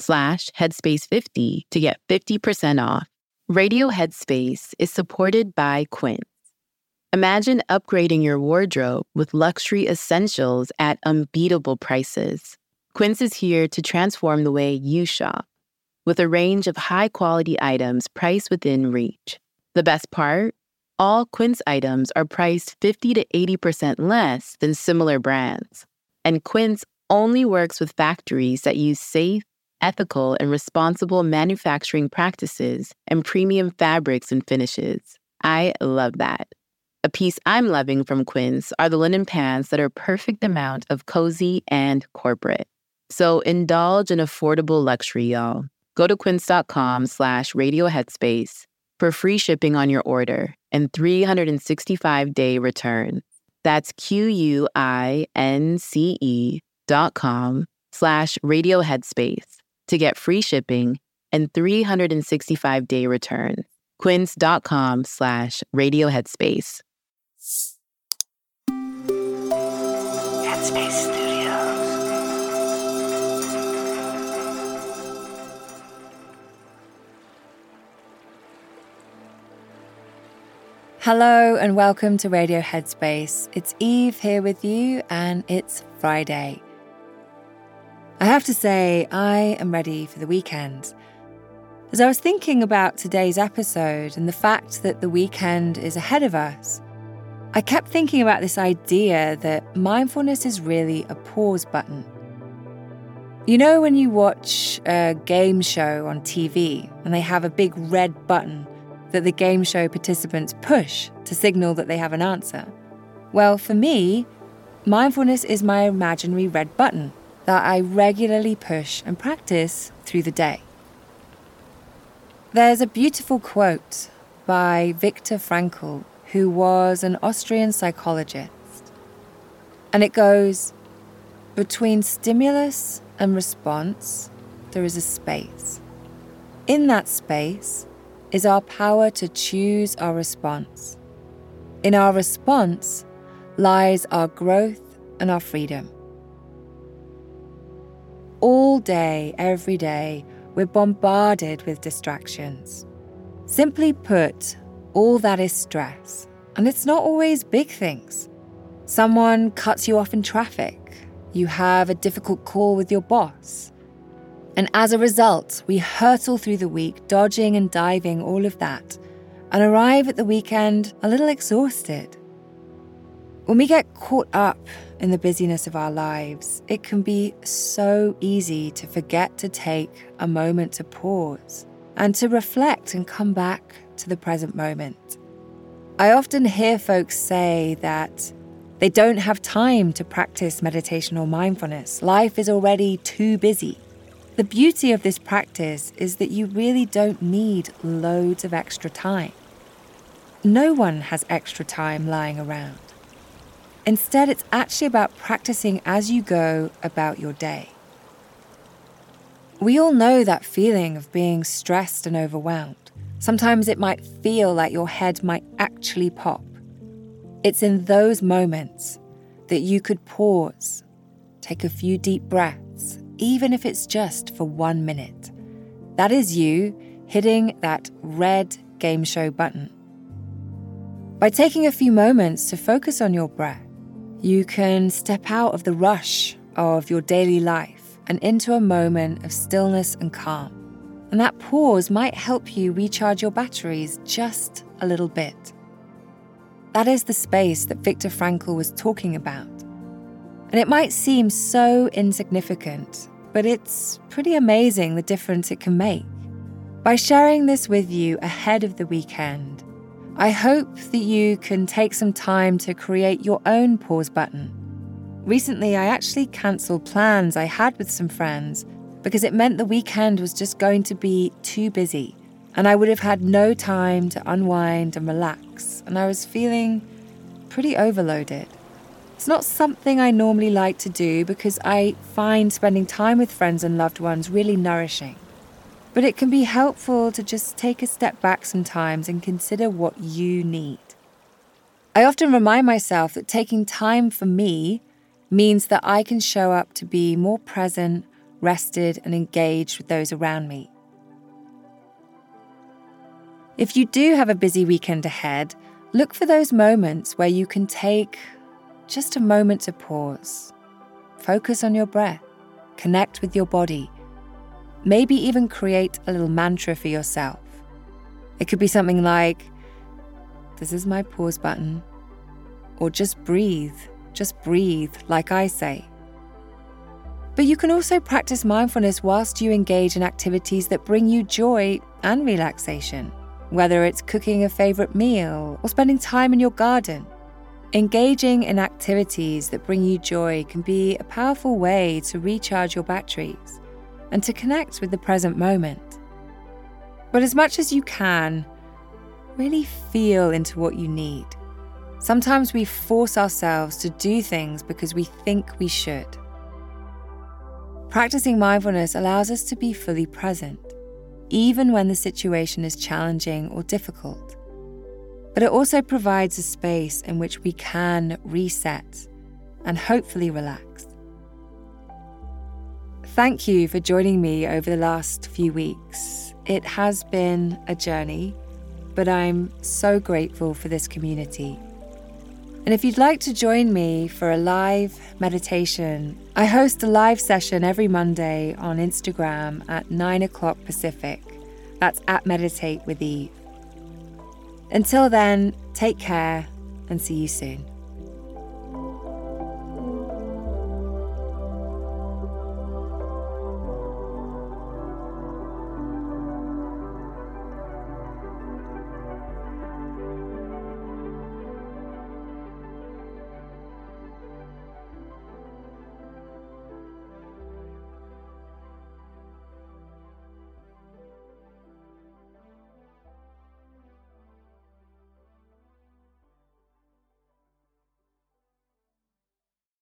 slash headspace50 to get 50% off. Radio Headspace is supported by Quince. Imagine upgrading your wardrobe with luxury essentials at unbeatable prices. Quince is here to transform the way you shop with a range of high quality items priced within reach. The best part? All Quince items are priced 50 to 80% less than similar brands. And Quince only works with factories that use safe, ethical, and responsible manufacturing practices and premium fabrics and finishes. I love that. A piece I'm loving from Quince are the linen pants that are perfect amount of cozy and corporate. So indulge in affordable luxury, y'all. Go to quince.com slash radioheadspace for free shipping on your order and 365-day returns. That's Q-U-I-N-C-E dot com slash radioheadspace to get free shipping and 365-day returns. quince.com slash radioheadspace. Headspace Studios. Hello and welcome to Radio Headspace. It's Eve here with you, and it's Friday. I have to say, I am ready for the weekend. As I was thinking about today's episode and the fact that the weekend is ahead of us, I kept thinking about this idea that mindfulness is really a pause button. You know, when you watch a game show on TV and they have a big red button that the game show participants push to signal that they have an answer? Well, for me, mindfulness is my imaginary red button that I regularly push and practice through the day. There's a beautiful quote by Viktor Frankl, who was an Austrian psychologist. And it goes Between stimulus and response, there is a space. In that space, is our power to choose our response. In our response lies our growth and our freedom. All day, every day, we're bombarded with distractions. Simply put, all that is stress, and it's not always big things. Someone cuts you off in traffic, you have a difficult call with your boss, and as a result, we hurtle through the week, dodging and diving all of that, and arrive at the weekend a little exhausted. When we get caught up in the busyness of our lives, it can be so easy to forget to take a moment to pause and to reflect and come back to the present moment. I often hear folks say that they don't have time to practice meditation or mindfulness. Life is already too busy. The beauty of this practice is that you really don't need loads of extra time. No one has extra time lying around. Instead, it's actually about practicing as you go about your day. We all know that feeling of being stressed and overwhelmed. Sometimes it might feel like your head might actually pop. It's in those moments that you could pause, take a few deep breaths even if it's just for one minute. That is you hitting that red game show button. By taking a few moments to focus on your breath, you can step out of the rush of your daily life and into a moment of stillness and calm. And that pause might help you recharge your batteries just a little bit. That is the space that Viktor Frankl was talking about. And it might seem so insignificant, but it's pretty amazing the difference it can make. By sharing this with you ahead of the weekend, I hope that you can take some time to create your own pause button. Recently, I actually cancelled plans I had with some friends because it meant the weekend was just going to be too busy and I would have had no time to unwind and relax, and I was feeling pretty overloaded. It's not something I normally like to do because I find spending time with friends and loved ones really nourishing. But it can be helpful to just take a step back sometimes and consider what you need. I often remind myself that taking time for me means that I can show up to be more present, rested, and engaged with those around me. If you do have a busy weekend ahead, look for those moments where you can take just a moment to pause. Focus on your breath, connect with your body, maybe even create a little mantra for yourself. It could be something like, This is my pause button, or just breathe, just breathe, like I say. But you can also practice mindfulness whilst you engage in activities that bring you joy and relaxation whether it's cooking a favourite meal or spending time in your garden. Engaging in activities that bring you joy can be a powerful way to recharge your batteries and to connect with the present moment. But as much as you can, really feel into what you need. Sometimes we force ourselves to do things because we think we should. Practicing mindfulness allows us to be fully present even when the situation is challenging or difficult. But it also provides a space in which we can reset and hopefully relax. Thank you for joining me over the last few weeks. It has been a journey, but I'm so grateful for this community. And if you'd like to join me for a live meditation, I host a live session every Monday on Instagram at 9 o'clock Pacific. That's at Meditate with Eve. Until then, take care and see you soon.